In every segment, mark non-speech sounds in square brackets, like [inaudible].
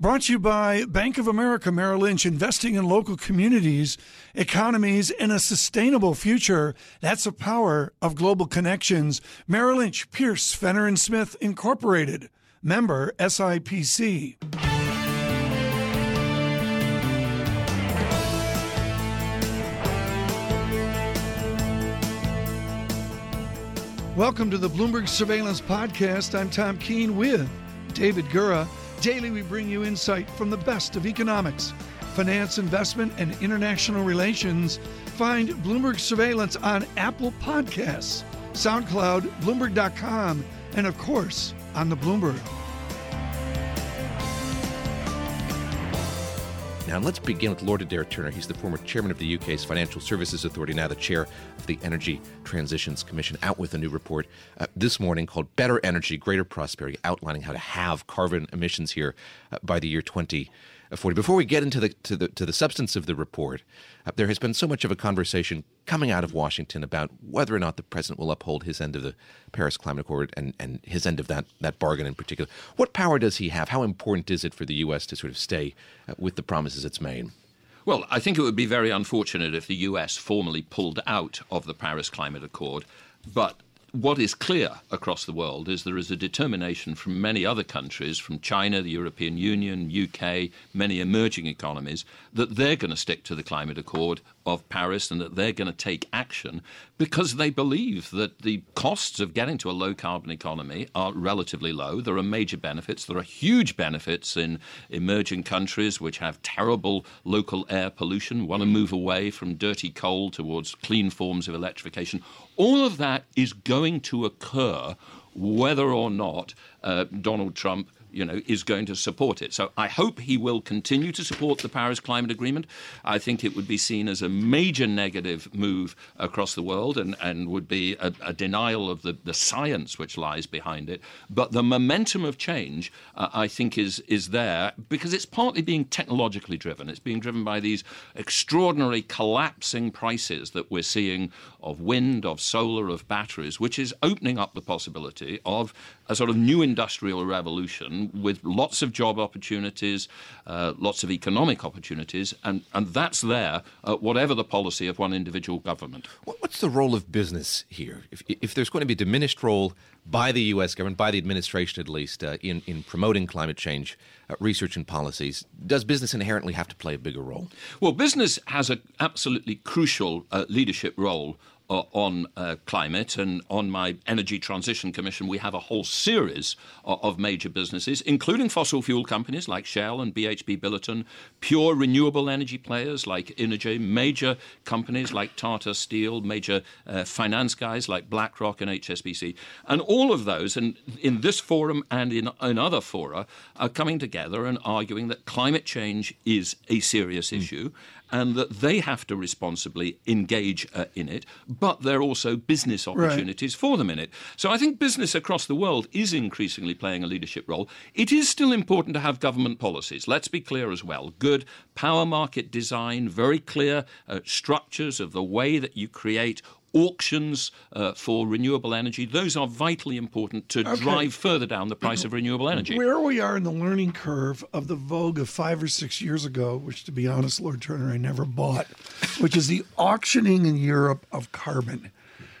Brought to you by Bank of America Merrill Lynch, investing in local communities, economies, and a sustainable future. That's the power of global connections. Merrill Lynch, Pierce, Fenner and Smith Incorporated, member SIPC. Welcome to the Bloomberg Surveillance Podcast. I'm Tom Keene with David Gura. Daily, we bring you insight from the best of economics, finance, investment, and international relations. Find Bloomberg Surveillance on Apple Podcasts, SoundCloud, Bloomberg.com, and of course, on the Bloomberg. Now, let's begin with Lord Adair Turner. He's the former chairman of the UK's Financial Services Authority, now the chair of the Energy Transitions Commission, out with a new report uh, this morning called Better Energy, Greater Prosperity, outlining how to have carbon emissions here uh, by the year 2040. Before we get into the to the to the substance of the report, uh, there has been so much of a conversation coming out of Washington about whether or not the president will uphold his end of the Paris Climate Accord and, and his end of that that bargain in particular. What power does he have? How important is it for the U.S. to sort of stay uh, with the promises it's made? Well, I think it would be very unfortunate if the US formally pulled out of the Paris Climate Accord, but what is clear across the world is there is a determination from many other countries, from China, the European Union, UK, many emerging economies, that they're going to stick to the climate accord of Paris and that they're going to take action because they believe that the costs of getting to a low carbon economy are relatively low. There are major benefits. There are huge benefits in emerging countries which have terrible local air pollution, want to move away from dirty coal towards clean forms of electrification. All of that is going to occur whether or not uh, Donald Trump you know, is going to support it. So I hope he will continue to support the Paris Climate Agreement. I think it would be seen as a major negative move across the world and, and would be a, a denial of the, the science which lies behind it. But the momentum of change, uh, I think, is, is there because it's partly being technologically driven. It's being driven by these extraordinary collapsing prices that we're seeing of wind, of solar, of batteries, which is opening up the possibility of a sort of new industrial revolution with lots of job opportunities, uh, lots of economic opportunities, and, and that's there, uh, whatever the policy of one individual government. What's the role of business here? If, if there's going to be a diminished role by the U.S. government, by the administration at least, uh, in, in promoting climate change uh, research and policies, does business inherently have to play a bigger role? Well, business has an absolutely crucial uh, leadership role uh, on uh, climate and on my Energy Transition Commission, we have a whole series of, of, major businesses, including fossil fuel companies like Shell and BHP Billiton, pure renewable energy players like Innogy, major companies like Tata Steel, major uh, finance guys like BlackRock and HSBC. And all of those, and in this forum and in, in other fora, are coming together and arguing that climate change is a serious mm. issue and that they have to responsibly engage uh, in it, but there are also business opportunities right. for them in it. So I think business across the world is increasingly playing a leadership role. It is still important to have government policies. Let's be clear as well. Good power market design, very clear uh, structures of the way that you create auctions uh, for renewable energy, those are vitally important to okay. drive further down the price of renewable energy. Where we are in the learning curve of the vogue of five or six years ago, which to be honest, Lord Turner, I never bought, which is the auctioning in Europe of carbon.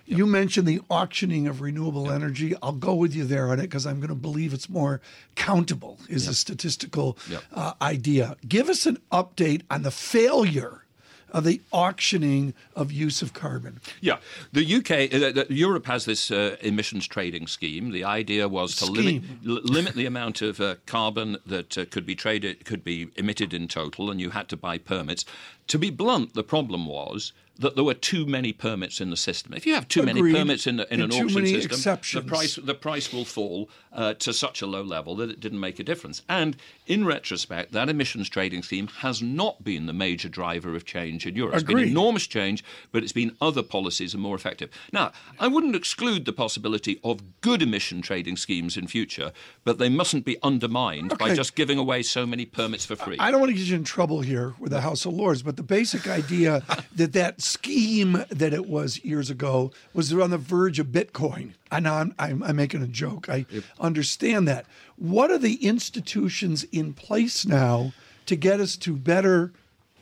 Yep. You mentioned the auctioning of renewable yep. energy. I'll go with you there on it because I'm going to believe it's more countable, is yep. a statistical uh, idea. Give us an update on the failure of the auctioning of use of carbon. Yeah, the UK, uh, Europe has this uh, emissions trading scheme. The idea was to limit, limit the amount of uh, carbon that uh, could be traded, could be emitted in total, and you had to buy permits. To be blunt, the problem was that there were too many permits in the system. If you have too Agreed. many permits in, the, in an auction system, exceptions. the price the price will fall uh, to such a low level that it didn't make a difference. And in retrospect, that emissions trading scheme has not been the major driver of change in Europe. Agreed. It's been enormous change, but it's been other policies are more effective. Now, I wouldn't exclude the possibility of good emission trading schemes in future, but they mustn't be undermined okay. by just giving away so many permits for free. I don't want to get you in trouble here with the House of Lords, but the basic idea [laughs] that that scheme that it was years ago was on the verge of Bitcoin. I know I'm, I'm, I'm making a joke. I understand that. What are the institutions in place now to get us to better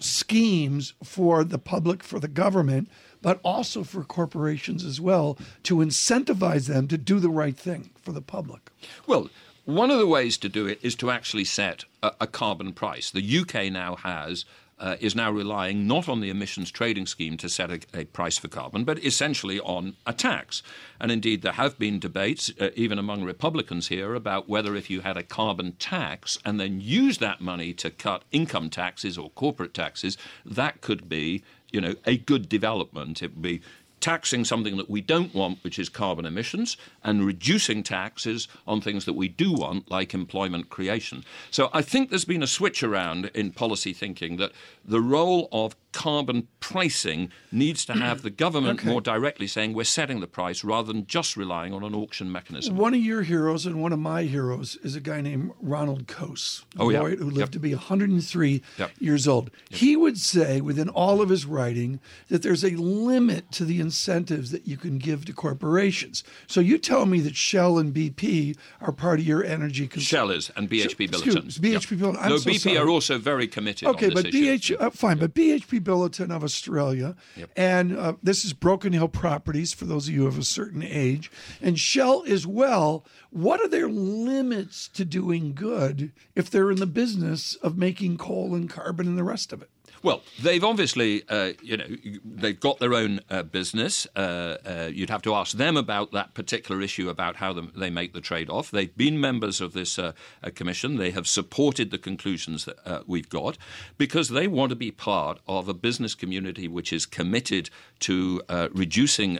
schemes for the public, for the government, but also for corporations as well to incentivize them to do the right thing for the public? Well, one of the ways to do it is to actually set a, a carbon price. The UK now has. Uh, is now relying not on the emissions trading scheme to set a, a, price for carbon, but essentially on a tax. And indeed, there have been debates, uh, even among Republicans here, about whether if you had a carbon tax and then use that money to cut income taxes or corporate taxes, that could be you know, a good development. It would be taxing something that we don't want, which is carbon emissions, and reducing taxes on things that we do want, like employment creation. So I think there's been a switch around in policy thinking that the role of carbon pricing needs to have the government okay. more directly saying we're setting the price rather than just relying on an auction mechanism. One of your heroes and one of my heroes is a guy named Ronald Coase, oh, yeah. who lived yep. to be 103 yep. years old. Yep. He would say within all of his writing that there's a limit to the incentives that you can give to corporations. So you tell me that Shell and BP are part of your energy. Cons- Shell is and BHP Billiton. Excuse, BHP Billiton. I'm no, so BP sorry. are also very committed. Okay, but BH, uh, fine, but BHP Billiton of Australia, yep. and uh, this is Broken Hill Properties for those of you of a certain age, and Shell as well. What are their limits to doing good if they're in the business of making coal and carbon and the rest of it? Well, they've obviously, uh, you know, they've got their own uh, business. Uh, uh you'd have to ask them about that particular issue about how they make the trade-off. They've been members of this uh, uh, commission. They have supported the conclusions that we've got because they want to be part of a business community which is committed to reducing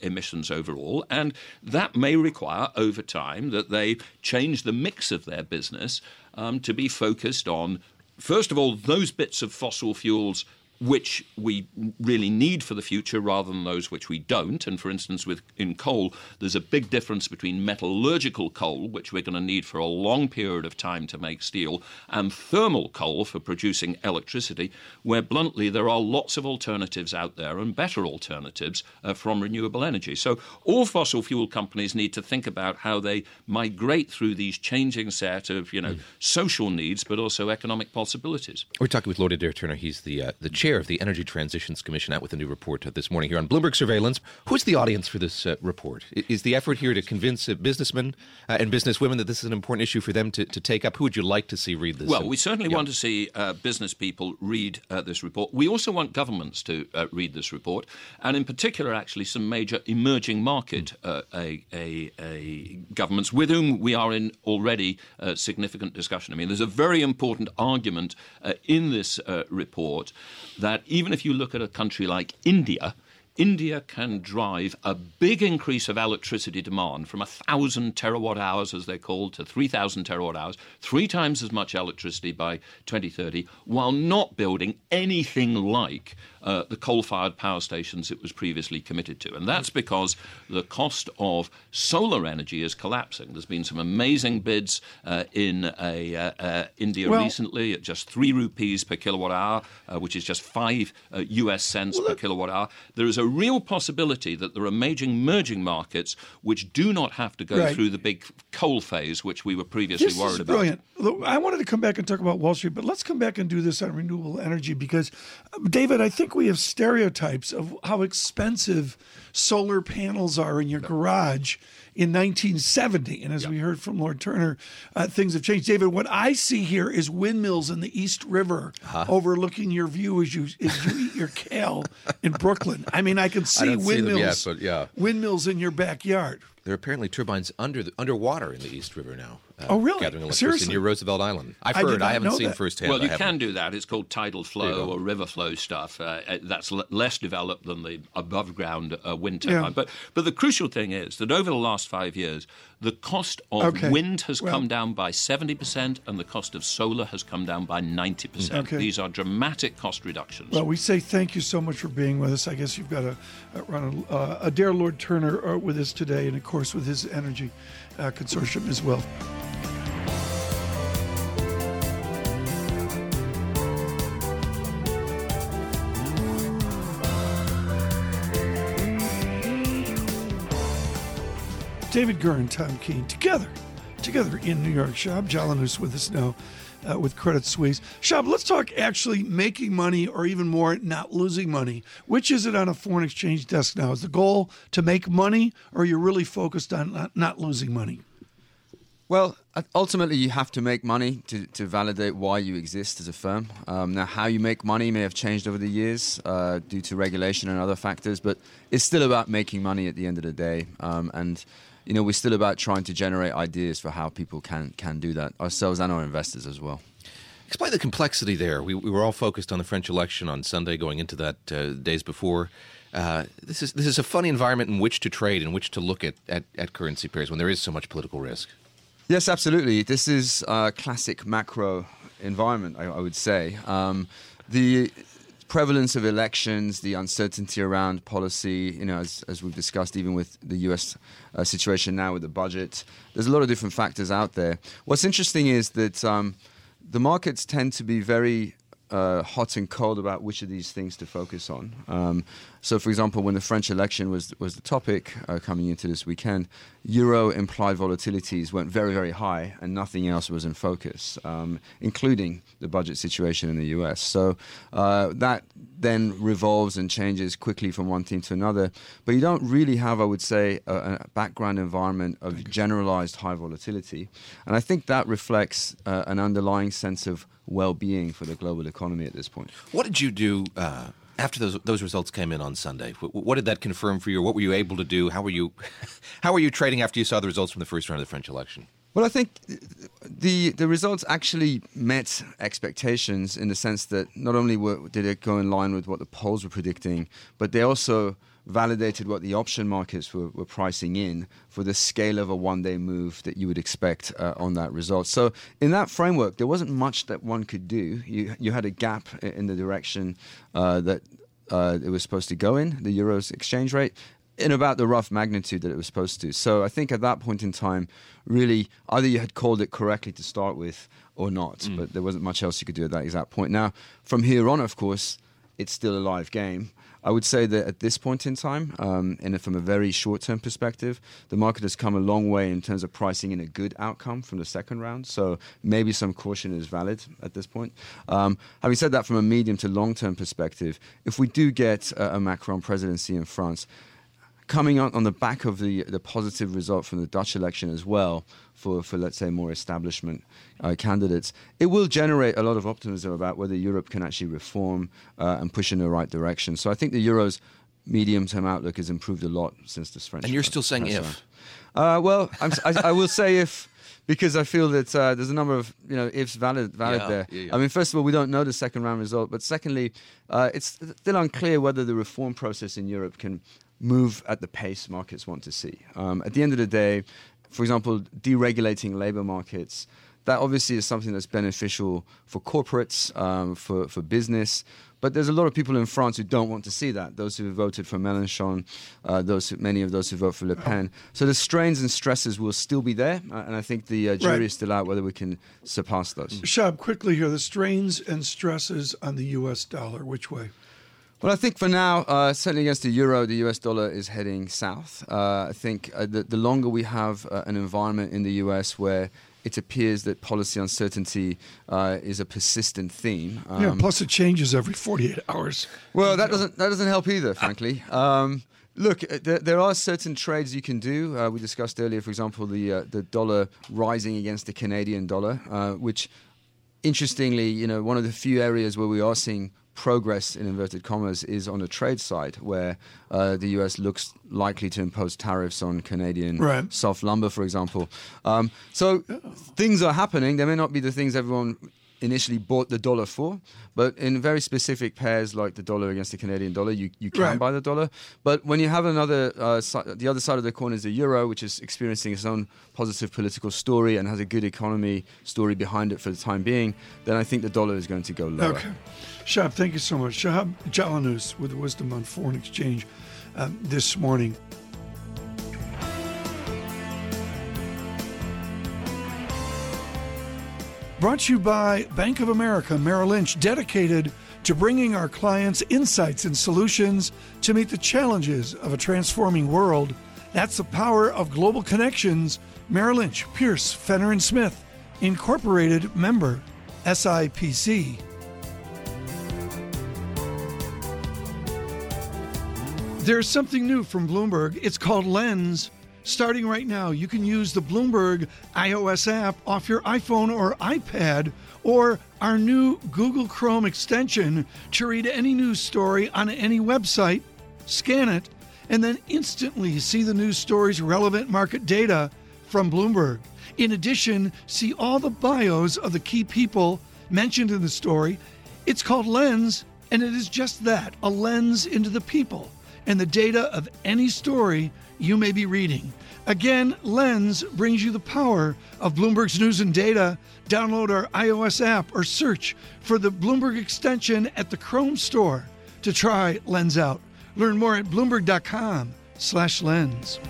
emissions overall, and that may require over time that they change the mix of their business um, to be focused on first of all, those bits of fossil fuels which we really need for the future rather than those which we don't. And for instance, with in coal, there's a big difference between metallurgical coal, which we're going to need for a long period of time to make steel, and thermal coal for producing electricity, where bluntly there are lots of alternatives out there and better alternatives uh, from renewable energy. So all fossil fuel companies need to think about how they migrate through these changing set of you know mm. social needs, but also economic possibilities. We're talking with Lord Adair Turner. He's the uh, the chair chair of the Energy Transitions Commission, out with a new report this morning here on Bloomberg Surveillance. Who's the audience for this uh, report? Is the effort here to convince uh, businessmen uh, and businesswomen that this is an important issue for them to, to take up? Who would you like to see read this? Well, we certainly yeah. want to see uh, business people read uh, this report. We also want governments to uh, read this report, and in particular, actually, some major emerging market mm. a, a, a governments with whom we are in already significant discussion. I mean, there's a very important argument in this report that even if you look at a country like India, India can drive a big increase of electricity demand from 1,000 terawatt hours, as they're called, to 3,000 terawatt hours, three times as much electricity by 2030, while not building anything like uh, the coal fired power stations it was previously committed to. And that's because the cost of solar energy is collapsing. There's been some amazing bids uh, in a, uh, uh India well, recently at just three rupees per kilowatt hour, uh, which is just five US uh, cents well, per kilowatt hour. There is a real possibility that there are major emerging markets which do not have to go right. through the big coal phase, which we were previously this worried is about. Brilliant. I wanted to come back and talk about Wall Street, but let's come back and do this on renewable energy because, um, David, I think we have stereotypes of how expensive solar panels are in your garage in 1970. And as yep. we heard from Lord Turner, uh, things have changed. David, what I see here is windmills in the East River uh-huh. overlooking your view as you as you eat your kale in Brooklyn. I mean, I can see I windmills, see yet, yeah. windmills in your backyard. There are apparently turbines under the, underwater in the East River now. Uh, oh, really? Gathering electricity Seriously? near Roosevelt Island. I've I heard. I, haven't seen that. firsthand. Well, you can do that. It's called tidal flow or river flow stuff. Uh, uh that's l- less developed than the above ground uh, wind turbine. Yeah. But but the crucial thing is that over the last five years, the cost of okay. wind has well, come down by seventy percent, and the cost of solar has come down by ninety percent. Okay. These are dramatic cost reductions. Well, we say thank you so much for being with us. I guess you've got a, a run a, uh, Adair Lord Turner uh, with us today, and of course with his energy uh, consortium as well. David Gura, Tom Keene, together, together in New York. Shab Jalinoos with us now uh, with Credit Suisse. Shab, let's talk actually making money or even more, not losing money. Which is it on a foreign exchange desk now? Is the goal to make money or are you really focused on not, not losing money? Well, ultimately, you have to make money to, to validate why you exist as a firm. Um, now, how you make money may have changed over the years uh, due to regulation and other factors, but it's still about making money at the end of the day. Um, and you know, we're still about trying to generate ideas for how people can can do that ourselves and our investors as well. Explain the complexity there. We, we were all focused on the French election on Sunday, going into that uh, days before. Uh, this is this is a funny environment in which to trade, in which to look at, at, at currency pairs when there is so much political risk. Yes, absolutely. This is a classic macro environment, I, I would say. Um, the prevalence of elections, the uncertainty around policy, you know, as, as we've discussed, even with the US uh, situation now with the budget, there's a lot of different factors out there. What's interesting is that um, the markets tend to be very uh, hot and cold about which of these things to focus on. Um, so, for example, when the French election was was the topic uh, coming into this weekend, euro implied volatilities went very, very high, and nothing else was in focus, um, including the budget situation in the U.S. So uh, that then revolves and changes quickly from one team to another. But you don't really have, I would say, a, a background environment of generalized high volatility, and I think that reflects uh, an underlying sense of well-being for the global economy at this point. What did you do uh, after those those results came in on Sunday? What, what, did that confirm for you? What were you able to do? How were you [laughs] how were you trading after you saw the results from the first round of the French election? Well, I think the the results actually met expectations in the sense that not only were, did it go in line with what the polls were predicting, but they also validated what the option markets were, were pricing in for the scale of a one day move that you would expect uh, on that result. So, in that framework, there wasn't much that one could do. You, you had a gap in the direction uh, that uh, it was supposed to go in, the euro's exchange rate, in about the rough magnitude that it was supposed to. So I think at that point in time, really, either you had called it correctly to start with or not, mm. but there wasn't much else you could do at that exact point. Now, from here on, of course, it's still a live game. I would say that at this point in time, um, and from a very short term perspective, the market has come a long way in terms of pricing in a good outcome from the second round. So maybe some caution is valid at this point. Um, having said that, from a medium to long term perspective, if we do get a, a Macron presidency in France, coming on, on the back of the, the positive result from the Dutch election as well, for, for let's say, more establishment uh, candidates, it will generate a lot of optimism about whether Europe can actually reform uh, and push in the right direction. So I think the Euro's medium term outlook has improved a lot since this French. And you're still saying if? Uh, well, I, I will say if because I feel that uh, there's a number of you know ifs valid valid yeah, there. Yeah, yeah. I mean, first of all, we don't know the second round result, but secondly, uh, it's still unclear whether the reform process in Europe can move at the pace markets want to see. Um, at the end of the day, for example, deregulating labor markets, that obviously is something that's beneficial for corporates, um, for, for business. But there's a lot of people in France who don't want to see that. Those who voted for Mélenchon, uh, those who, many of those who vote for Le Pen. So the strains and stresses will still be there, uh, and I think the uh, jury right. is still out whether we can surpass those. Shab, quickly here: the strains and stresses on the U.S. dollar. Which way? Well, I think for now, uh, certainly against the euro, the US dollar is heading south. Uh, I think uh, the, the, longer we have uh, an environment in the US where it appears that policy uncertainty uh, is a persistent theme. Um, yeah, plus it changes every 48 hours. Well, that doesn't that doesn't help either, frankly. [laughs] Um, look, uh, there, there, are certain trades you can do. Uh, we discussed earlier, for example, the uh, the dollar rising against the Canadian dollar, uh, which, interestingly, you know, one of the few areas where we are seeing progress in inverted commas is on the trade side, where uh, the US looks likely to impose tariffs on Canadian right. soft lumber, for example. Um, so yeah. things are happening. They may not be the things everyone initially bought the dollar for, but in very specific pairs like the dollar against the Canadian dollar, you, you can right. buy the dollar. But when you have another, uh, si- the other side of the coin is the euro, which is experiencing its own positive political story and has a good economy story behind it for the time being, then I think the dollar is going to go lower. Okay. Shahab, thank you so much. Shahab Jalinoos with Wisdom on Foreign Exchange um, this morning. Brought to you by Bank of America Merrill Lynch, dedicated to bringing our clients insights and solutions to meet the challenges of a transforming world That's the power of global connections. Merrill Lynch, Pierce, Fenner and Smith, Incorporated member, SIPC. There's something new from Bloomberg. It's called Lens. Starting right now, you can use the Bloomberg iOS app off your iPhone or iPad or our new Google Chrome extension to read any news story on any website, scan it, and then instantly see the news story's relevant market data from Bloomberg. In addition, see all the bios of the key people mentioned in the story. It's called Lens, and it is just that a lens into the people and the data of any story you may be reading. Again, Lens brings you the power of Bloomberg's news and data. Download our iOS app or search for the Bloomberg extension at the Chrome store to try Lens out. Learn more at bloomberg.com/lens.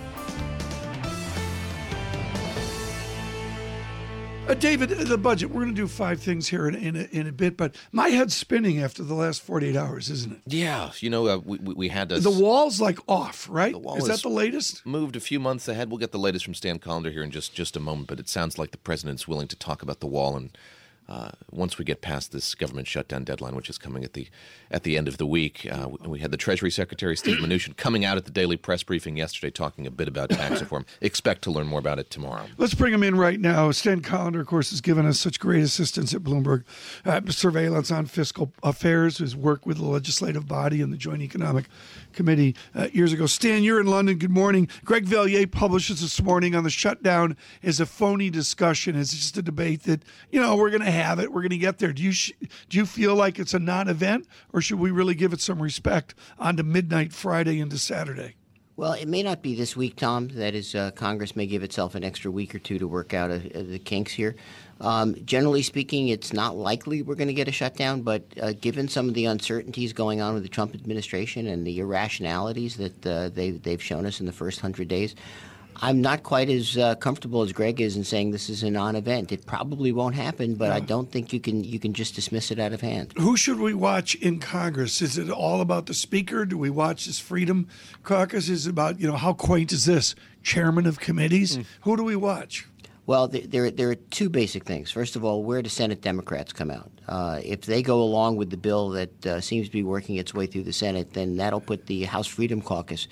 Uh, David, the budget. We're going to do five things here in, in, a, in a bit, but my head's spinning after the last 48 hours, isn't it? Yeah, you know, uh, we, we had a, The wall's like off, right? The wall is is- that the latest? moved a few months ahead. We'll get the latest from Stan Collender here in just just a moment, but it sounds like the president's willing to talk about the wall and. Uh, once we get past this government shutdown deadline, which is coming at the at the end of the week, uh, we, had the Treasury Secretary Steve [clears throat] Mnuchin coming out at the daily press briefing yesterday, talking a bit about tax [clears throat] reform. Expect to learn more about it tomorrow. Let's bring him in right now. Stan Collender, of course, has given us such great assistance at Bloomberg. Uh, surveillance on fiscal affairs, his work with the legislative body and the Joint Economic Committee uh, years ago. Stan, you're in London. Good morning. Greg Valliere publishes this morning on the shutdown is a phony discussion. It's just a debate that you know we're going to have it. We're going to get there. Do you sh- do you feel like it's a non-event, or should we really give it some respect on to midnight Friday into Saturday? Well, it may not be this week, Tom. That is, uh, Congress may give itself an extra week or two to work out uh, the kinks here. Um, generally speaking, it's not likely we're going to get a shutdown, but uh, given some of the uncertainties going on with the Trump administration and the irrationalities that uh, they, they've shown us in the first hundred days, I'm not quite as uh, comfortable as Greg is in saying this is a non-event. It probably won't happen, but I don't think you can you can just dismiss it out of hand. Who should we watch in Congress? Is it all about the speaker? Do we watch this Freedom Caucus? Is it about you know how quaint is this chairman of committees? Who do we watch? Well, there, there, are two basic things. First of all, where do Senate Democrats come out? Uh, if they go along with the bill that uh, seems to be working its way through the Senate, then that'll put the House Freedom Caucus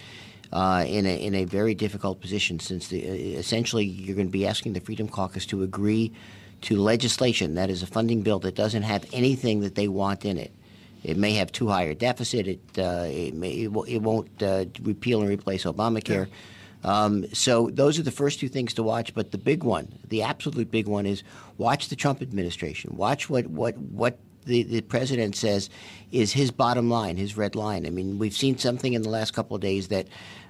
uh, in a in a very difficult position, since the, uh, essentially you're going to be asking the Freedom Caucus to agree to legislation that is a funding bill that doesn't have anything that they want in it. It may have too high a deficit. It uh, it, may, it, wo- it won't uh, repeal and replace Obamacare. Um, so those are the first two things to watch. But the big one, the absolute big one, is watch the Trump administration. Watch what what what the, the president says is his bottom line, his red line. I mean, we've seen something in the last couple of days that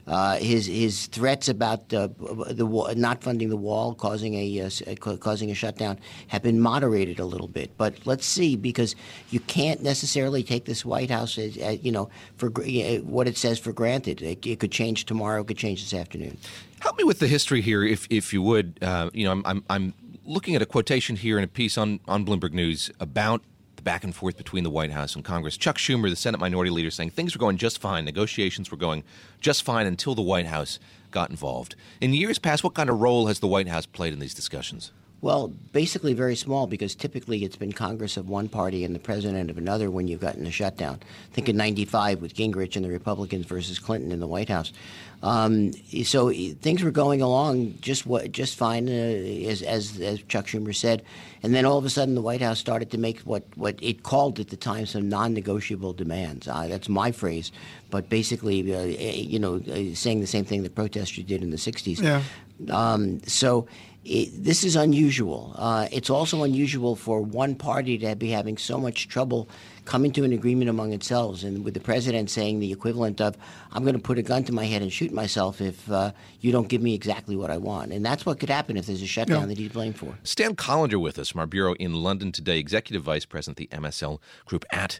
uh, his his threats about uh, the not funding the wall, causing a uh, uh, ca- causing a shutdown, have been moderated a little bit. But let's see, because you can't necessarily take this White House, as, uh, you know, for uh, what it says for granted. It, it could change tomorrow. It could change this afternoon. Help me with the history here, if if you would. Uh, you know, I'm, I'm I'm looking at a quotation here in a piece on on Bloomberg News about the back and forth between the White House and Congress. Chuck Schumer, the Senate Minority Leader, saying things were going just fine, negotiations were going just fine until the White House got involved. In years past, what kind of role has the White House played in these discussions? Well, basically very small because typically it's been Congress of one party and the president of another when you've gotten a shutdown. Think in '95 with Gingrich and the Republicans versus Clinton in the White House. Um, so eh, things were going along just what just fine, uh, as, as as Chuck Schumer said, and then all of a sudden the White House started to make what what it called at the time some non-negotiable demands. Uh, that's my phrase, but basically, uh, you know, saying the same thing the protesters did in the '60s. Yeah. Um, so it, this is unusual. Uh, it's also unusual for one party to be having so much trouble coming to an agreement among itself, and with the president saying the equivalent of "I'm going to put a gun to my head and shoot myself if uh, you don't give me exactly what I want," and that's what could happen if there's a shutdown Yeah. that he's blamed for. Stan Collender with us from our bureau in London today, Executive Vice President, the MSL Group at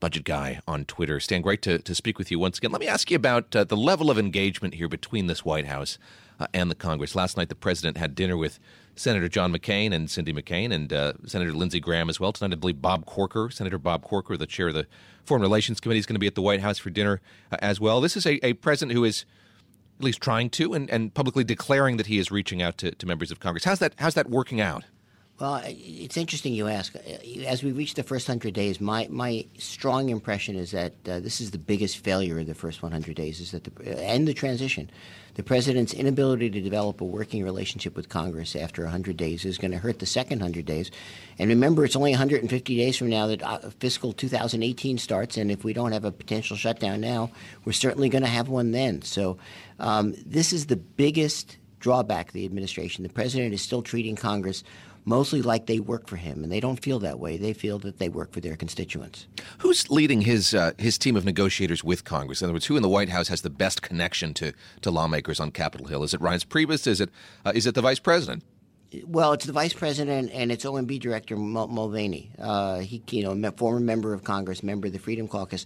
Budget Guy on Twitter. Stan, great to, to speak with you once again. Let me ask you about uh, the level of engagement here between this White House uh, and the Congress. Last night, the president had dinner with Senator John McCain and Cindy McCain and uh, Senator Lindsey Graham as well. Tonight, I believe Bob Corker, Senator Bob Corker, the chair of the Foreign Relations Committee, is going to be at the White House for dinner uh, as well. This is a, a president who is at least trying to, and, and publicly declaring that he is reaching out to, to members of Congress. How's that? How's that working out? Well, it's interesting you ask. As we reach the first 100 days, my, my strong impression is that uh, this is the biggest failure of the first 100 days, is that the, and the transition. The president's inability to develop a working relationship with Congress after 100 days is going to hurt the second 100 days. And remember, it's only 150 days from now that uh, fiscal 2018 starts, and if we don't have a potential shutdown now, we're certainly going to have one then. So um, this is the biggest drawback of the administration. The president is still treating Congress mostly like they work for him, and they don't feel that way. They feel that they work for their constituents. Who's leading his uh, his team of negotiators with Congress? In other words, who in the White House has the best connection to to lawmakers on Capitol Hill? Is it Reince Priebus? Is it uh, is it the vice president? Well, it's the vice president and it's OMB director Mulvaney. Uh, he, you know, former member of Congress, member of the Freedom Caucus.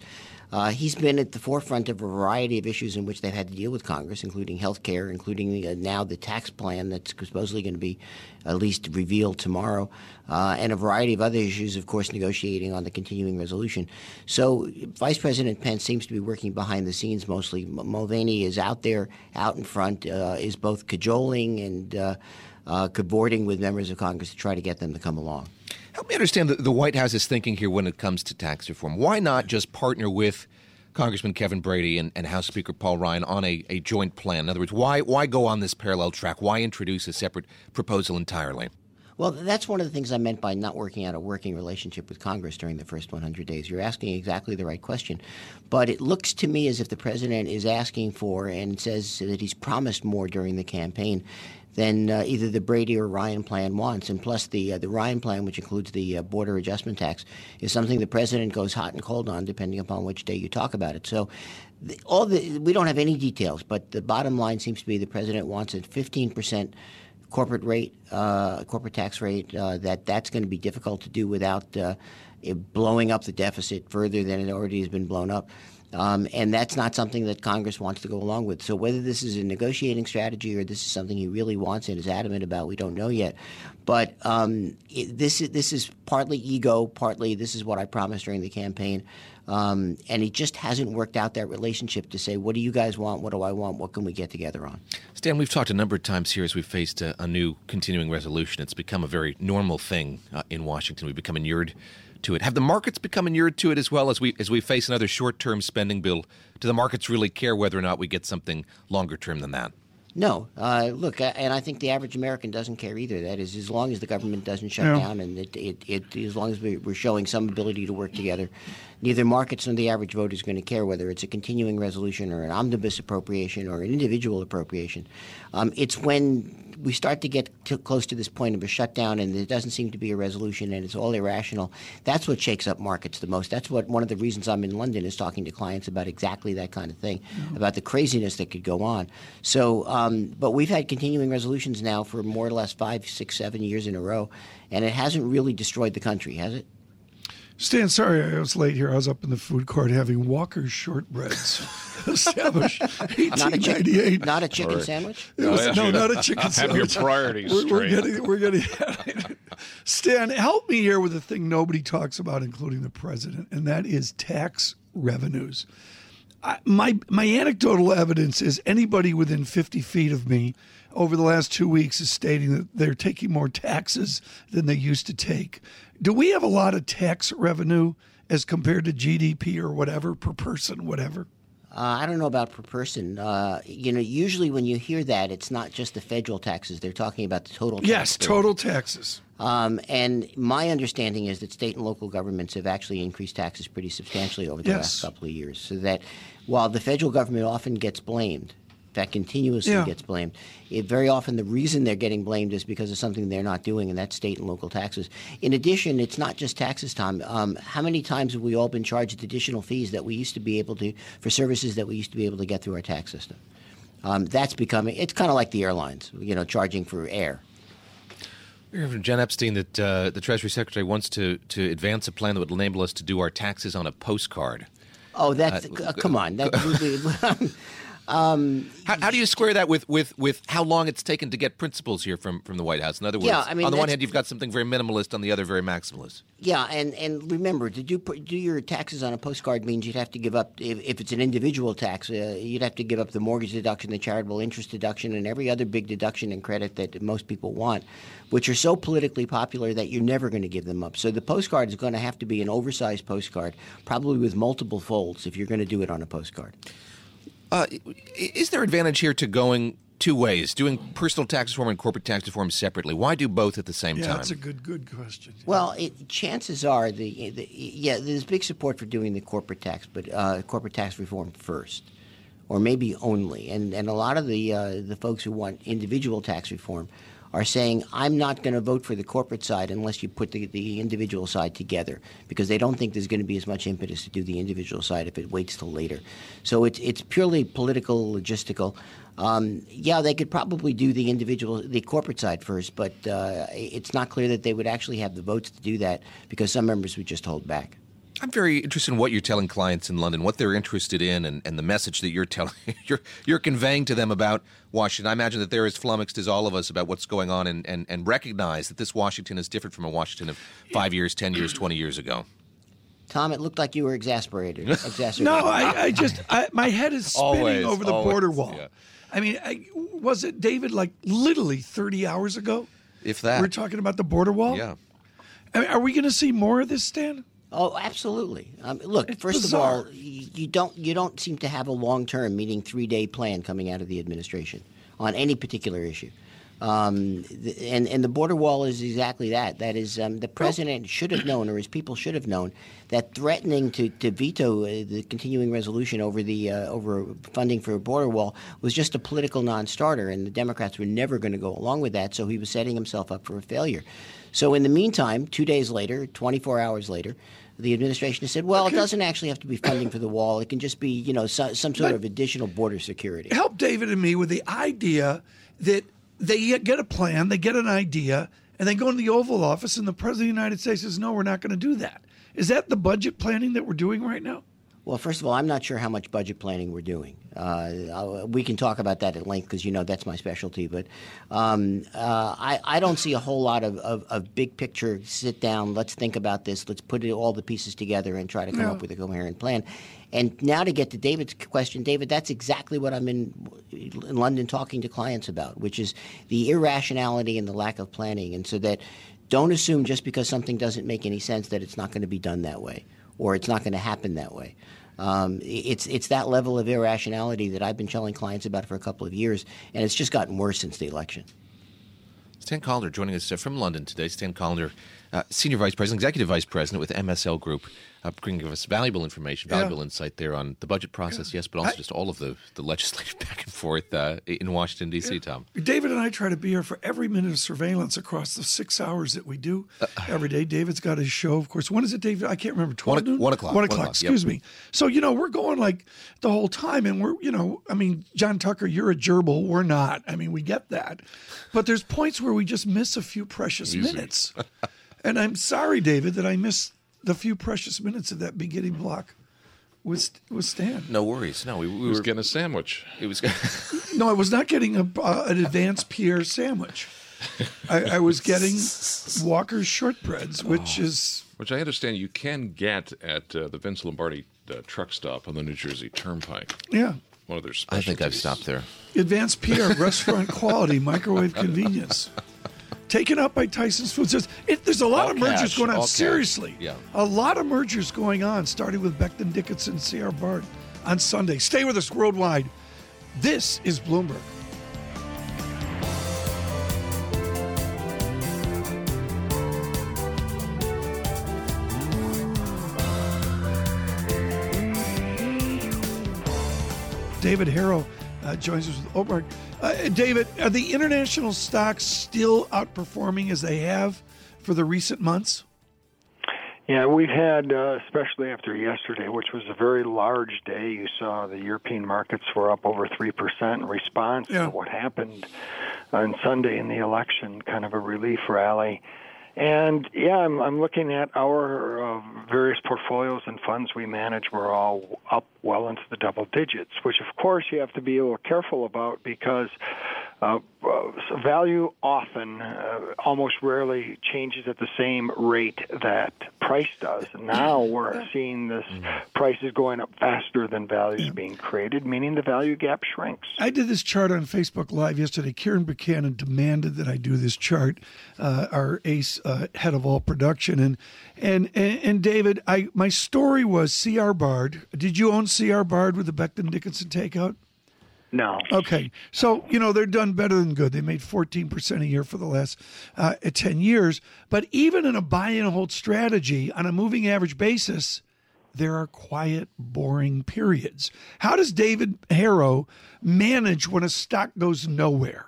Uh, he's been at the forefront of a variety of issues in which they've had to deal with Congress, including health care, including uh, now the tax plan that's supposedly going to be at least revealed tomorrow, uh, and a variety of other issues, of course, negotiating on the continuing resolution. So Vice President Pence seems to be working behind the scenes mostly. Mulvaney is out there, out in front, uh, is both cajoling and uh, uh, cavorting with members of Congress to try to get them to come along. Help me understand the, the White House's thinking here when it comes to tax reform. Why not just partner with Congressman Kevin Brady and, and House Speaker Paul Ryan on a, a joint plan? In other words, why why go on this parallel track? Why introduce a separate proposal entirely? Well, that's one of the things I meant by not working out a working relationship with Congress during the first 100 days. You're asking exactly the right question. But it looks to me as if the president is asking for and says that he's promised more during the campaign than uh, either the Brady or Ryan plan wants. And plus, the uh, the Ryan plan, which includes the uh, border adjustment tax, is something the president goes hot and cold on, depending upon which day you talk about it. So, all the we don't have any details, but the bottom line seems to be the president wants a 15 percent corporate rate, uh, corporate tax rate. Uh, that that's going to be difficult to do without uh, blowing up the deficit further than it already has been blown up. Um, and that's not something that Congress wants to go along with. So whether this is a negotiating strategy or this is something he really wants and is adamant about, we don't know yet. But um, it, this is this is partly ego, partly this is what I promised during the campaign. Um, and it just hasn't worked out that relationship to say, what do you guys want? What do I want? What can we get together on? Stan, we've talked a number of times here as we've faced a, a new continuing resolution. It's become a very normal thing uh, in Washington. We've become inured to it. Have the markets become inured to it as well as we as we face another short term spending bill? Do the markets really care whether or not we get something longer term than that? No, uh, look, and I think the average American doesn't care either. That is, as long as the government doesn't shut yeah. down, and it, it, it, as long as we're showing some ability to work together, neither markets nor the average voter is going to care whether it's a continuing resolution or an omnibus appropriation or an individual appropriation. Um, it's when we start to get to close to this point of a shutdown and there doesn't seem to be a resolution and it's all irrational, that's what shakes up markets the most. That's what one of the reasons I'm in London is talking to clients about exactly that kind of thing, mm-hmm. about the craziness that could go on. So, um, but we've had continuing resolutions now for more or less five, six, seven years in a row, and it hasn't really destroyed the country, has it? Stan, sorry I was late here. I was up in the food court having Walker's shortbreads, [laughs] established [laughs] 1898. Not a, chicken sandwich? Was, no, not a [laughs] chicken sandwich. Have your priorities we're, we're getting, we're getting. Stan, help me here with a thing nobody talks about, including the president, and that is tax revenues. I, my my anecdotal evidence is anybody within 50 feet of me over the last two weeks is stating that they're taking more taxes than they used to take. Do we have a lot of tax revenue as compared to GDP or whatever per person, whatever? Uh, I don't know about per person. Uh, you know, usually when you hear that, it's not just the federal taxes. They're talking about the total. Taxes. Yes, total taxes. Um, and my understanding is that state and local governments have actually increased taxes pretty substantially over the yes. last couple of years. So that while the federal government often gets blamed that continuously yeah. gets blamed. It, very often, the reason they're getting blamed is because of something they're not doing, and that's state and local taxes. In addition, it's not just taxes, Tom. Um, how many times have we all been charged additional fees that we used to be able to for services that we used to be able to get through our tax system? Um, that's becoming. It's kind of like the airlines, you know, charging for air. We heard from Jen Epstein that uh, the Treasury Secretary wants to to advance a plan that would enable us to do our taxes on a postcard. Oh, that's uh, uh, come on. That, [laughs] [laughs] Um, how, how, do you square that with, with, with how long it's taken to get principles here from, from the White House? In other words, yeah, I mean, on the one hand, you've got something very minimalist, on the other, very maximalist. Yeah, and, and remember, to do do your taxes on a postcard means you'd have to give up if, if it's an individual tax, uh, you'd have to give up the mortgage deduction, the charitable interest deduction, and every other big deduction and credit that most people want, which are so politically popular that you're never going to give them up. So the postcard is going to have to be an oversized postcard, probably with multiple folds, if you're going to do it on a postcard. Uh, is there advantage here to going two ways, doing personal tax reform and corporate tax reform separately? Why do both at the same yeah, time? that's a good, good question. Well, it, chances are the, the, yeah, there's big support for doing the corporate tax, but uh, corporate tax reform first, or maybe only. And and a lot of the uh, the folks who want individual tax reform are saying, I'm not going to vote for the corporate side unless you put the, the individual side together because they don't think there's going to be as much impetus to do the individual side if it waits till later. So it's, it's purely political, logistical. Um, yeah, they could probably do the individual, the corporate side first, but uh, it's not clear that they would actually have the votes to do that because some members would just hold back. I'm very interested in what you're telling clients in London, what they're interested in, and, and the message that you're telling [laughs] you're you're conveying to them about Washington. I imagine that they're as flummoxed as all of us about what's going on, and, and, and recognize that this Washington is different from a Washington of five years, ten years, twenty years ago. Tom, it looked like you were exasperated. [laughs] exasperated. no, I, I just I, my head is spinning always, over the always, border wall. Yeah. I mean, I, was it David like literally 30 hours ago? If that. We're talking about the border wall. Yeah. I mean, are we going to see more of this, Stan? Oh, absolutely. Um, look, It's first bizarre. of all, you, you don't you don't seem to have a long term, meaning three day plan coming out of the administration on any particular issue. Um, the, and and the border wall is exactly that. That is, um, the president should have known, or his people should have known, that threatening to, to veto uh, the continuing resolution over the uh, over funding for a border wall was just a political non-starter, and the Democrats were never going to go along with that. So he was setting himself up for a failure. So in the meantime, two days later, 24 hours later, the administration has said, well, it doesn't actually have to be funding for the wall. It can just be, you know, so, some sort But- of additional border security. help David and me with the idea that they get a plan, they get an idea, and they go into the Oval Office, and the President of the United States says, no, we're not going to do that. Is that the budget planning that we're doing right now? Well, first of all, I'm not sure how much budget planning we're doing. Uh, we can talk about that at length because you know that's my specialty. But um, uh, I, I don't see a whole lot of, of, of big picture. Sit down, let's think about this. Let's put it, all the pieces together and try to come Yeah. up with a coherent plan. And now to get to David's question, David, that's exactly what I'm in in London talking to clients about, which is the irrationality and the lack of planning. And so that don't assume just because something doesn't make any sense that it's not going to be done that way or it's not going to happen that way. Um, it's it's that level of irrationality that I've been telling clients about for a couple of years, and it's just gotten worse since the election. Stan Collender joining us uh, from London today. Stan Collender, uh, Senior Vice President, Executive Vice President with MSL Group, uh, bringing us valuable information, Yeah. valuable insight there on the budget process, yes, but also I- just all of the, the legislative [laughs] back and forth uh, in Washington, D.C., Tom. David and I try to be here for every minute of surveillance across the six hours that we do every day. David's got his show, of course. When is it, David? I can't remember. 12 One one o'clock. One o'clock, excuse yep. me. So, you know, we're going like the whole time, and we're, you know, I mean, John Tucker, you're a gerbil. We're not. I mean, we get that. But there's points where we just miss a few precious minutes. [laughs] and I'm sorry, David, that I missed the few precious minutes of that beginning block with, with Stan. No worries. No, we, we was were. getting a sandwich. It was. [laughs] No, I was not getting a, uh, an AdvancePierre sandwich. I, I was getting Walker's shortbreads, which is Which I understand you can get at uh, the Vince Lombardi uh, truck stop on the New Jersey Turnpike. yeah, One of their I think I've stopped there. AdvancePierre restaurant quality microwave convenience. Taken up by Tyson's Foods. There's, it, there's a lot All of mergers cash, going on. cash. Seriously, Yeah. a lot of mergers going on, starting with Becton Dickinson, C.R. Bard on Sunday. Stay with us worldwide. This is Bloomberg. David Herro uh, joins us with Oberg. Uh, David, are the international stocks still outperforming as they have for the recent months? Yeah, we've had, uh, especially after yesterday, which was a very large day. You saw the European markets were up over 3% in response Yeah. to what happened on Sunday in the election, kind of a relief rally. And yeah, I'm, I'm looking at our uh, various portfolios and funds we manage. We're all up well into the double digits, which of course you have to be a little careful about because uh, value often, uh, almost rarely, changes at the same rate that price does. Now we're seeing this price is going up faster than value values being created, meaning the value gap shrinks. I did this chart on Facebook Live yesterday. Kieran Buchanan demanded that I do this chart, uh, our ace uh, head of all production, and, and and and David, I my story was C.R. Bard. Did you own C.R. Bard with the Becton Dickinson takeout? No. Okay, so you know they're done better than good. They made fourteen percent a year for the last uh, ten years. But even in a buy and hold strategy on a moving average basis, there are quiet, boring periods. How does David Herro manage when a stock goes nowhere?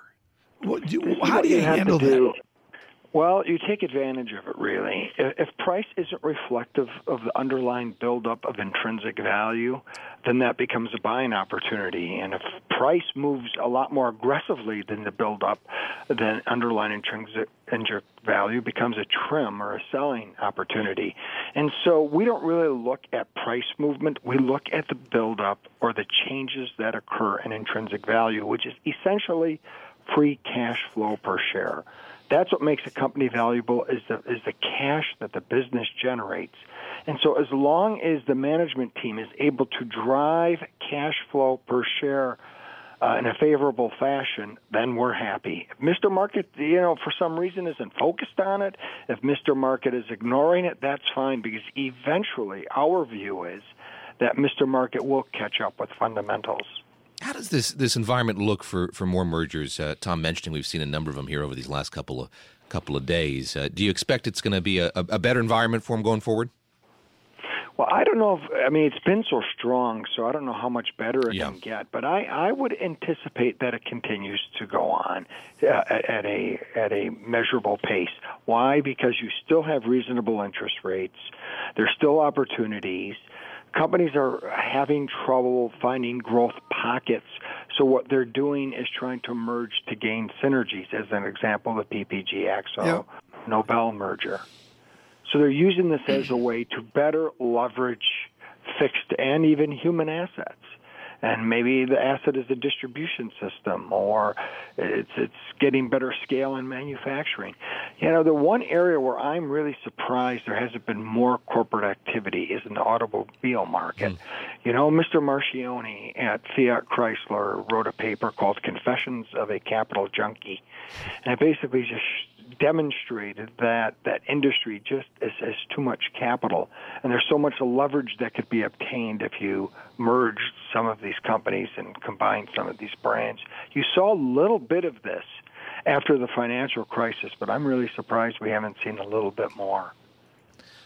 What do, how do you, you handle do, that? Well, you take advantage of it, really. If price isn't reflective of the underlying buildup of intrinsic value, then that becomes a buying opportunity. And if price moves a lot more aggressively than the buildup, then underlying intrinsic value becomes a trim or a selling opportunity. And so we don't really look at price movement. We look at the buildup or the changes that occur in intrinsic value, which is essentially free cash flow per share. That's what makes a company valuable is the is the cash that the business generates. And so as long as the management team is able to drive cash flow per share uh, in a favorable fashion, then we're happy. If Mr. Market, you know, for some reason isn't focused on it, if Mr. Market is ignoring it, that's fine because eventually our view is that Mr. Market will catch up with fundamentals. How does this this environment look for for more mergers? Uh, Tom mentioning we've seen a number of them here over these last couple of couple of days. Uh, do you expect it's going to be a, a, better environment for them going forward? Well, I don't know if I mean it's been so strong, so I don't know how much better it Yeah. can get. But I, I would anticipate that it continues to go on uh, at, at a at a measurable pace. Why? Because you still have reasonable interest rates. There's still opportunities. Companies are having trouble finding growth pockets. So what they're doing is trying to merge to gain synergies. As an example, the PPG Akzo Yep. Nobel merger. So they're using this as a way to better leverage fixed and even human assets. And maybe the asset is a distribution system or it's it's getting better scale in manufacturing. You know, the one area where I'm really surprised there hasn't been more corporate activity is in the automobile market. Hmm. You know, Mr. Marchionne at Fiat Chrysler wrote a paper called Confessions of a Capital Junkie. And it basically just demonstrated that that industry just is too much capital, and there's so much leverage that could be obtained if you merged some of these companies and combined some of these brands. You saw a little bit of this after the financial crisis, but I'm really surprised we haven't seen a little bit more.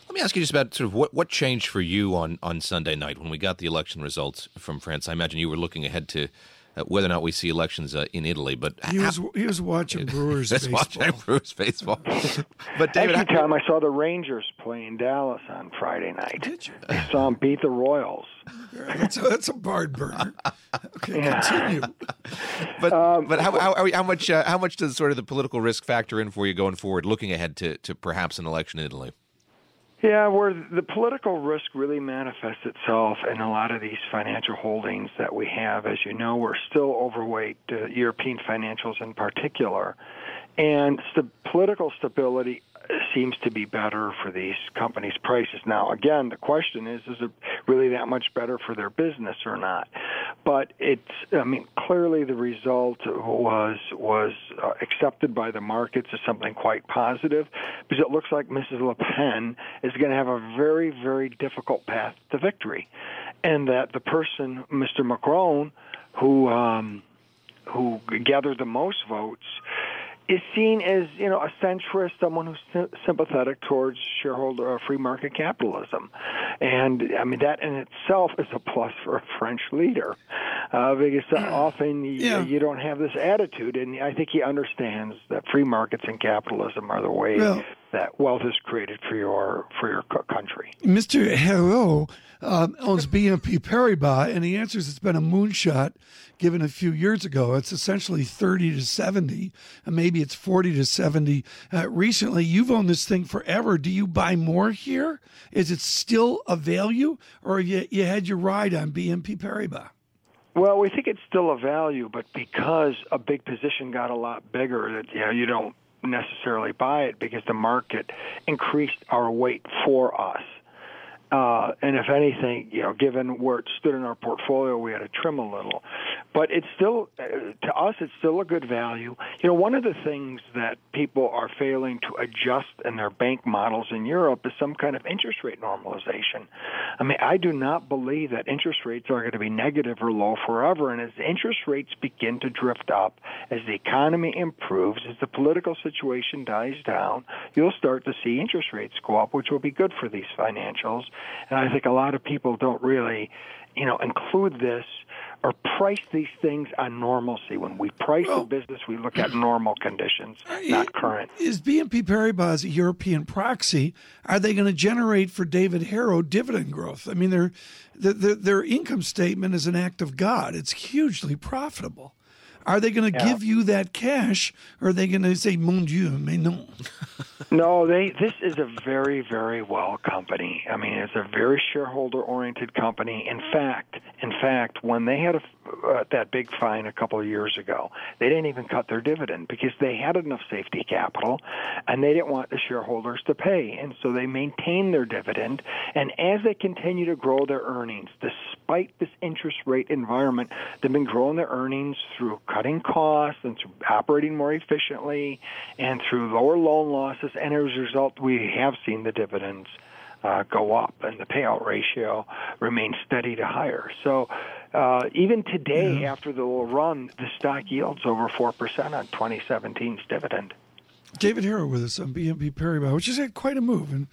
Let me ask you just about sort of what, what changed for you on, on Sunday night when we got the election results from France. I imagine you were looking ahead to uh, whether or not we see elections uh, in Italy, but He was he was watching [laughs] Brewers That's baseball. watching [laughs] Brewers baseball. [laughs] but David, Actually, how- Tom, I saw the Rangers play in Dallas on Friday night. Did you? I saw them beat the Royals. That's a, that's a bard burner. Okay, continue. but Um, but how how, how much uh, how much does sort of the political risk factor in for you going forward, looking ahead to, to perhaps an election in Italy? Yeah, where the political risk really manifests itself in a lot of these financial holdings that we have. As you know, we're still overweight uh, European financials in particular, and st- political stability seems to be better for these companies' prices. Now, again, the question is: Is it really that much better for their business or not? But it's, I mean, clearly the result was was uh, accepted by the markets as something quite positive, because it looks like Mrs. Le Pen is going to have a very, very difficult path to victory, and that the person, Mr. Macron, who um, who gathered the most votes is seen as you know a centrist, someone who's sy- sympathetic towards shareholder uh, free market capitalism, and I mean that in itself is a plus for a French leader, uh, because [clears throat] often you, Yeah. you don't have this attitude, and I think he understands that free markets and capitalism are the way Well- that wealth is created for your for your country. Mr. Herro um, owns BNP Paribas, and he answers it's been a moonshot given a few years ago. It's essentially 30 to 70, and maybe it's 40 to 70. Uh, recently, you've owned this thing forever. Do you buy more here? Is it still a value, or you, you had your ride on BNP Paribas? Well, we think it's still a value, but because a big position got a lot bigger, that you know you don't necessarily buy it because the market increased our weight for us. Uh, and if anything, you know, given where it stood in our portfolio, we had to trim a little. But it's still, uh, to us, it's still a good value. You know, one of the things that people are failing to adjust in their bank models in Europe is some kind of interest rate normalization. I mean, I do not believe that interest rates are going to be negative or low forever. And as interest rates begin to drift up, as the economy improves, as the political situation dies down, you'll start to see interest rates go up, which will be good for these financials. And I think a lot of people don't really, you know, include this or price these things on normalcy. When we price well, a business, we look at normal conditions, [clears throat] not current. Is BNP Paribas a European proxy? Are they going to generate for David Herro dividend growth? I mean, their, their, their income statement is an act of God. It's hugely profitable. Are they going to yeah. give you that cash, or are they going to say, "Mon Dieu, mais non"? [laughs] no, they. This is a very, very well company. I mean, it's a very shareholder-oriented company. In fact, in fact, when they had a, uh, that big fine a couple of years ago, they didn't even cut their dividend because they had enough safety capital, and they didn't want the shareholders to pay, and so they maintained their dividend. And as they continue to grow their earnings, despite this interest rate environment, they've been growing their earnings through cutting costs and through operating more efficiently and through lower loan losses. And as a result, we have seen the dividends uh, go up and the payout ratio remains steady to higher. So uh, even today, yeah. after the little run, the stock yields over 4% on 2017's dividend. David Herro with us on BNP Paribas, which has had quite a move. And,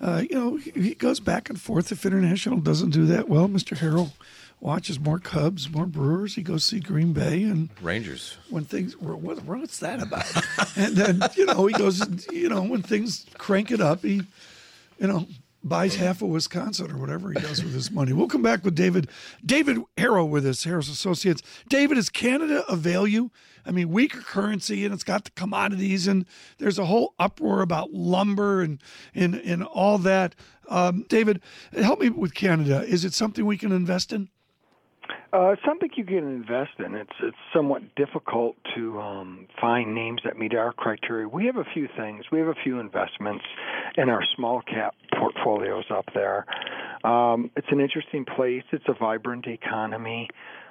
uh, you know, he goes back and forth. If International doesn't do that well, Mr. Herro watches more Cubs, more Brewers. He goes see Green Bay and Rangers. When things, what, what's that about? [laughs] and then you know he goes, you know, when things crank it up, he, you know, buys half of Wisconsin or whatever he does with his money. We'll come back with David David Herro with us, Harris Associates. David, is Canada a value? I mean, weaker currency and it's got the commodities and there's a whole uproar about lumber and and and all that. Um, David, help me with Canada. Is it something we can invest in? Uh, something you can invest in. It's it's somewhat difficult to um, find names that meet our criteria. We have a few things. We have a few investments in our small cap portfolios up there. Um, it's an interesting place. It's a vibrant economy.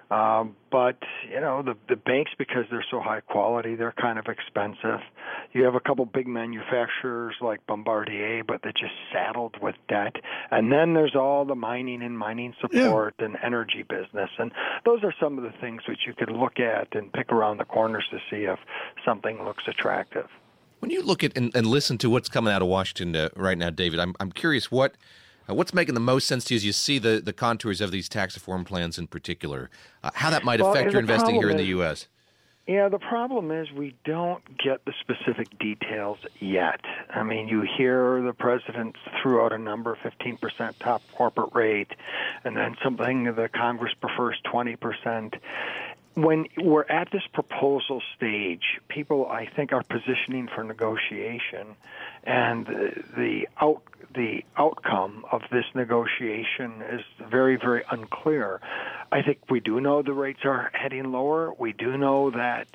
Um, but you know the the banks because they're so high quality, they're kind of expensive. You have a couple big manufacturers like Bombardier, but they're just saddled with debt. And then there's all the mining and mining support yeah. and energy business, and those are some of the things which you could look at and pick around the corners to see if something looks attractive. When you look at and, and listen to what's coming out of Washington uh, right now, David, I'm I'm curious what uh, what's making the most sense to you as you see the, the contours of these tax reform plans in particular? Uh, how that might affect well, your investing here in the U.S.? Yeah, the problem is we don't get the specific details yet. I mean, you hear the president threw out a number, 15% top corporate rate, and then something the Congress prefers 20% when we're at this proposal stage, people I think are positioning for negotiation, and the out the outcome of this negotiation is very very unclear. I think we do know the rates are heading lower. We do know that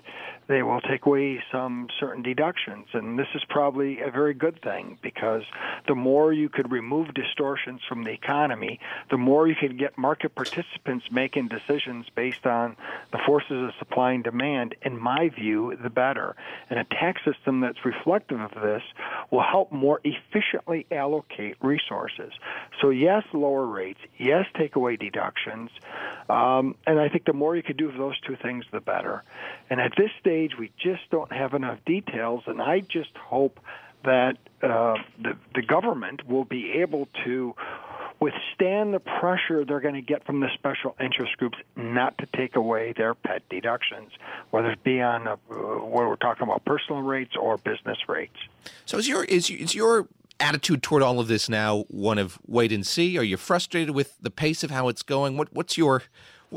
they will take away some certain deductions. And this is probably a very good thing because the more you could remove distortions from the economy, the more you could get market participants making decisions based on the forces of supply and demand. In my view, the better. And a tax system that's reflective of this will help more efficiently allocate resources. So, yes, lower rates. Yes, take away deductions. Um, and I think the more you can do of those two things, the better. And at this stage, we just don't have enough details, and I just hope that uh, the, the government will be able to withstand the pressure they're going to get from the special interest groups not to take away their pet deductions, whether it be on a, uh, what we're talking about personal rates or business rates. So is your is is your attitude toward all of this now one of wait and see? Are you frustrated with the pace of how it's going? What what's your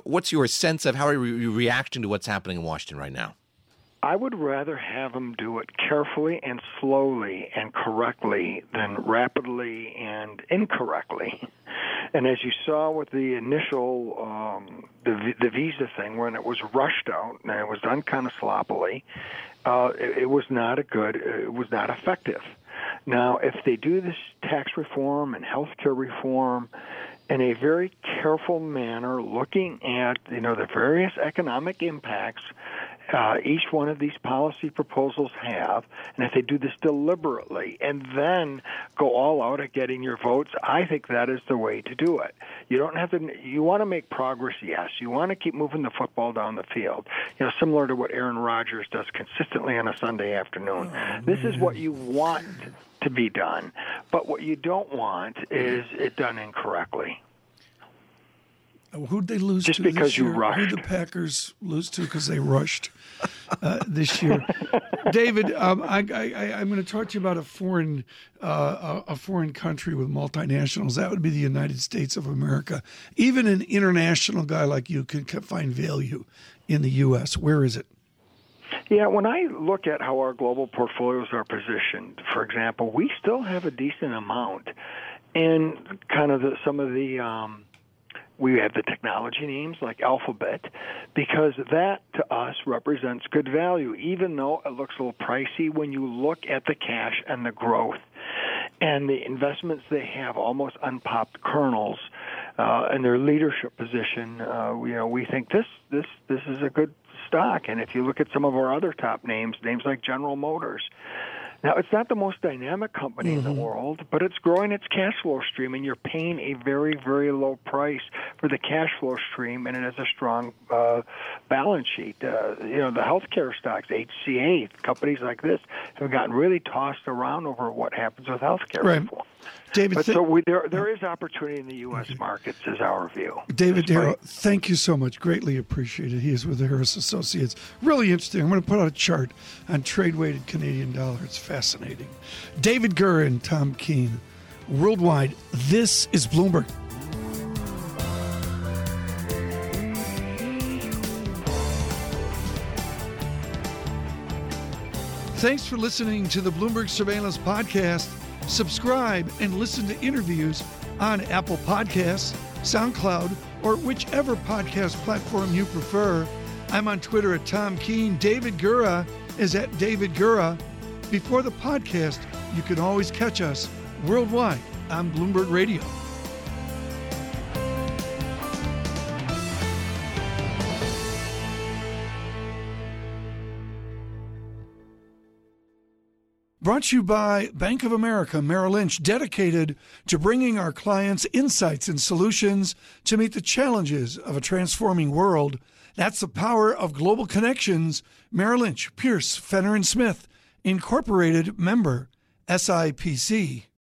what's your sense of how are you reacting to what's happening in Washington right now? I would rather have them do it carefully and slowly and correctly than rapidly and incorrectly. And as you saw with the initial um, the the visa thing, when it was rushed out and it was done kind of sloppily, uh, it, it was not a good. It was not effective. Now, if they do this tax reform and health care reform in a very careful manner, looking at you know the various economic impacts uh, each one of these policy proposals have, and if they do this deliberately and then go all out at getting your votes, I think that is the way to do it. You don't have to. You want to make progress, yes. You want to keep moving the football down the field. You know, similar to what Aaron Rodgers does consistently on a Sunday afternoon. Oh, this is what you want to be done, but what you don't want is it done incorrectly. Who'd they lose Just to because this you rushed. Who'd the Packers lose to because they rushed uh, this year? David, um, I, am going to talk to you about a foreign uh, a foreign country with multinationals. That would be the United States of America. Even an international guy like you can find value in the U.S. Where is it? Yeah, when I look at how our global portfolios are positioned, for example, we still have a decent amount in kind of the, some of the um, we have the technology names like Alphabet because that to us represents good value, even though it looks a little pricey when you look at the cash and the growth and the investments they have, almost unpopped kernels, uh, and their leadership position. Uh, you know, we think this this this is a good stock. And if you look at some of our other top names, names like General Motors, now, it's not the most dynamic company mm-hmm. in the mm-hmm. world, but it's growing its cash flow stream, and you're paying a very, very low price for the cash flow stream, and it has a strong uh, balance sheet. Uh, you know, the healthcare stocks, HCA, companies like this have gotten really tossed around over what happens with healthcare right. reform. David, but th- so we, there there is opportunity in the U.S. markets, is our view. David Herro, thank you so much. Greatly appreciated. He is with the Harris Associates. Really interesting. I'm going to put out a chart on trade weighted Canadian dollar. It's fascinating. David Gura and Tom Keene, worldwide. This is Bloomberg. Thanks for listening to the Bloomberg Surveillance Podcast. Subscribe and listen to interviews on Apple Podcasts, SoundCloud, or whichever podcast platform you prefer. I'm on Twitter at Tom Keene. David Gura is at David Gura. Before the podcast, you can always catch us worldwide on Bloomberg Radio. Brought to you by Bank of America Merrill Lynch, dedicated to bringing our clients insights and solutions to meet the challenges of a transforming world. That's the power of global connections. Merrill Lynch, Pierce, Fenner and Smith, Incorporated member, SIPC.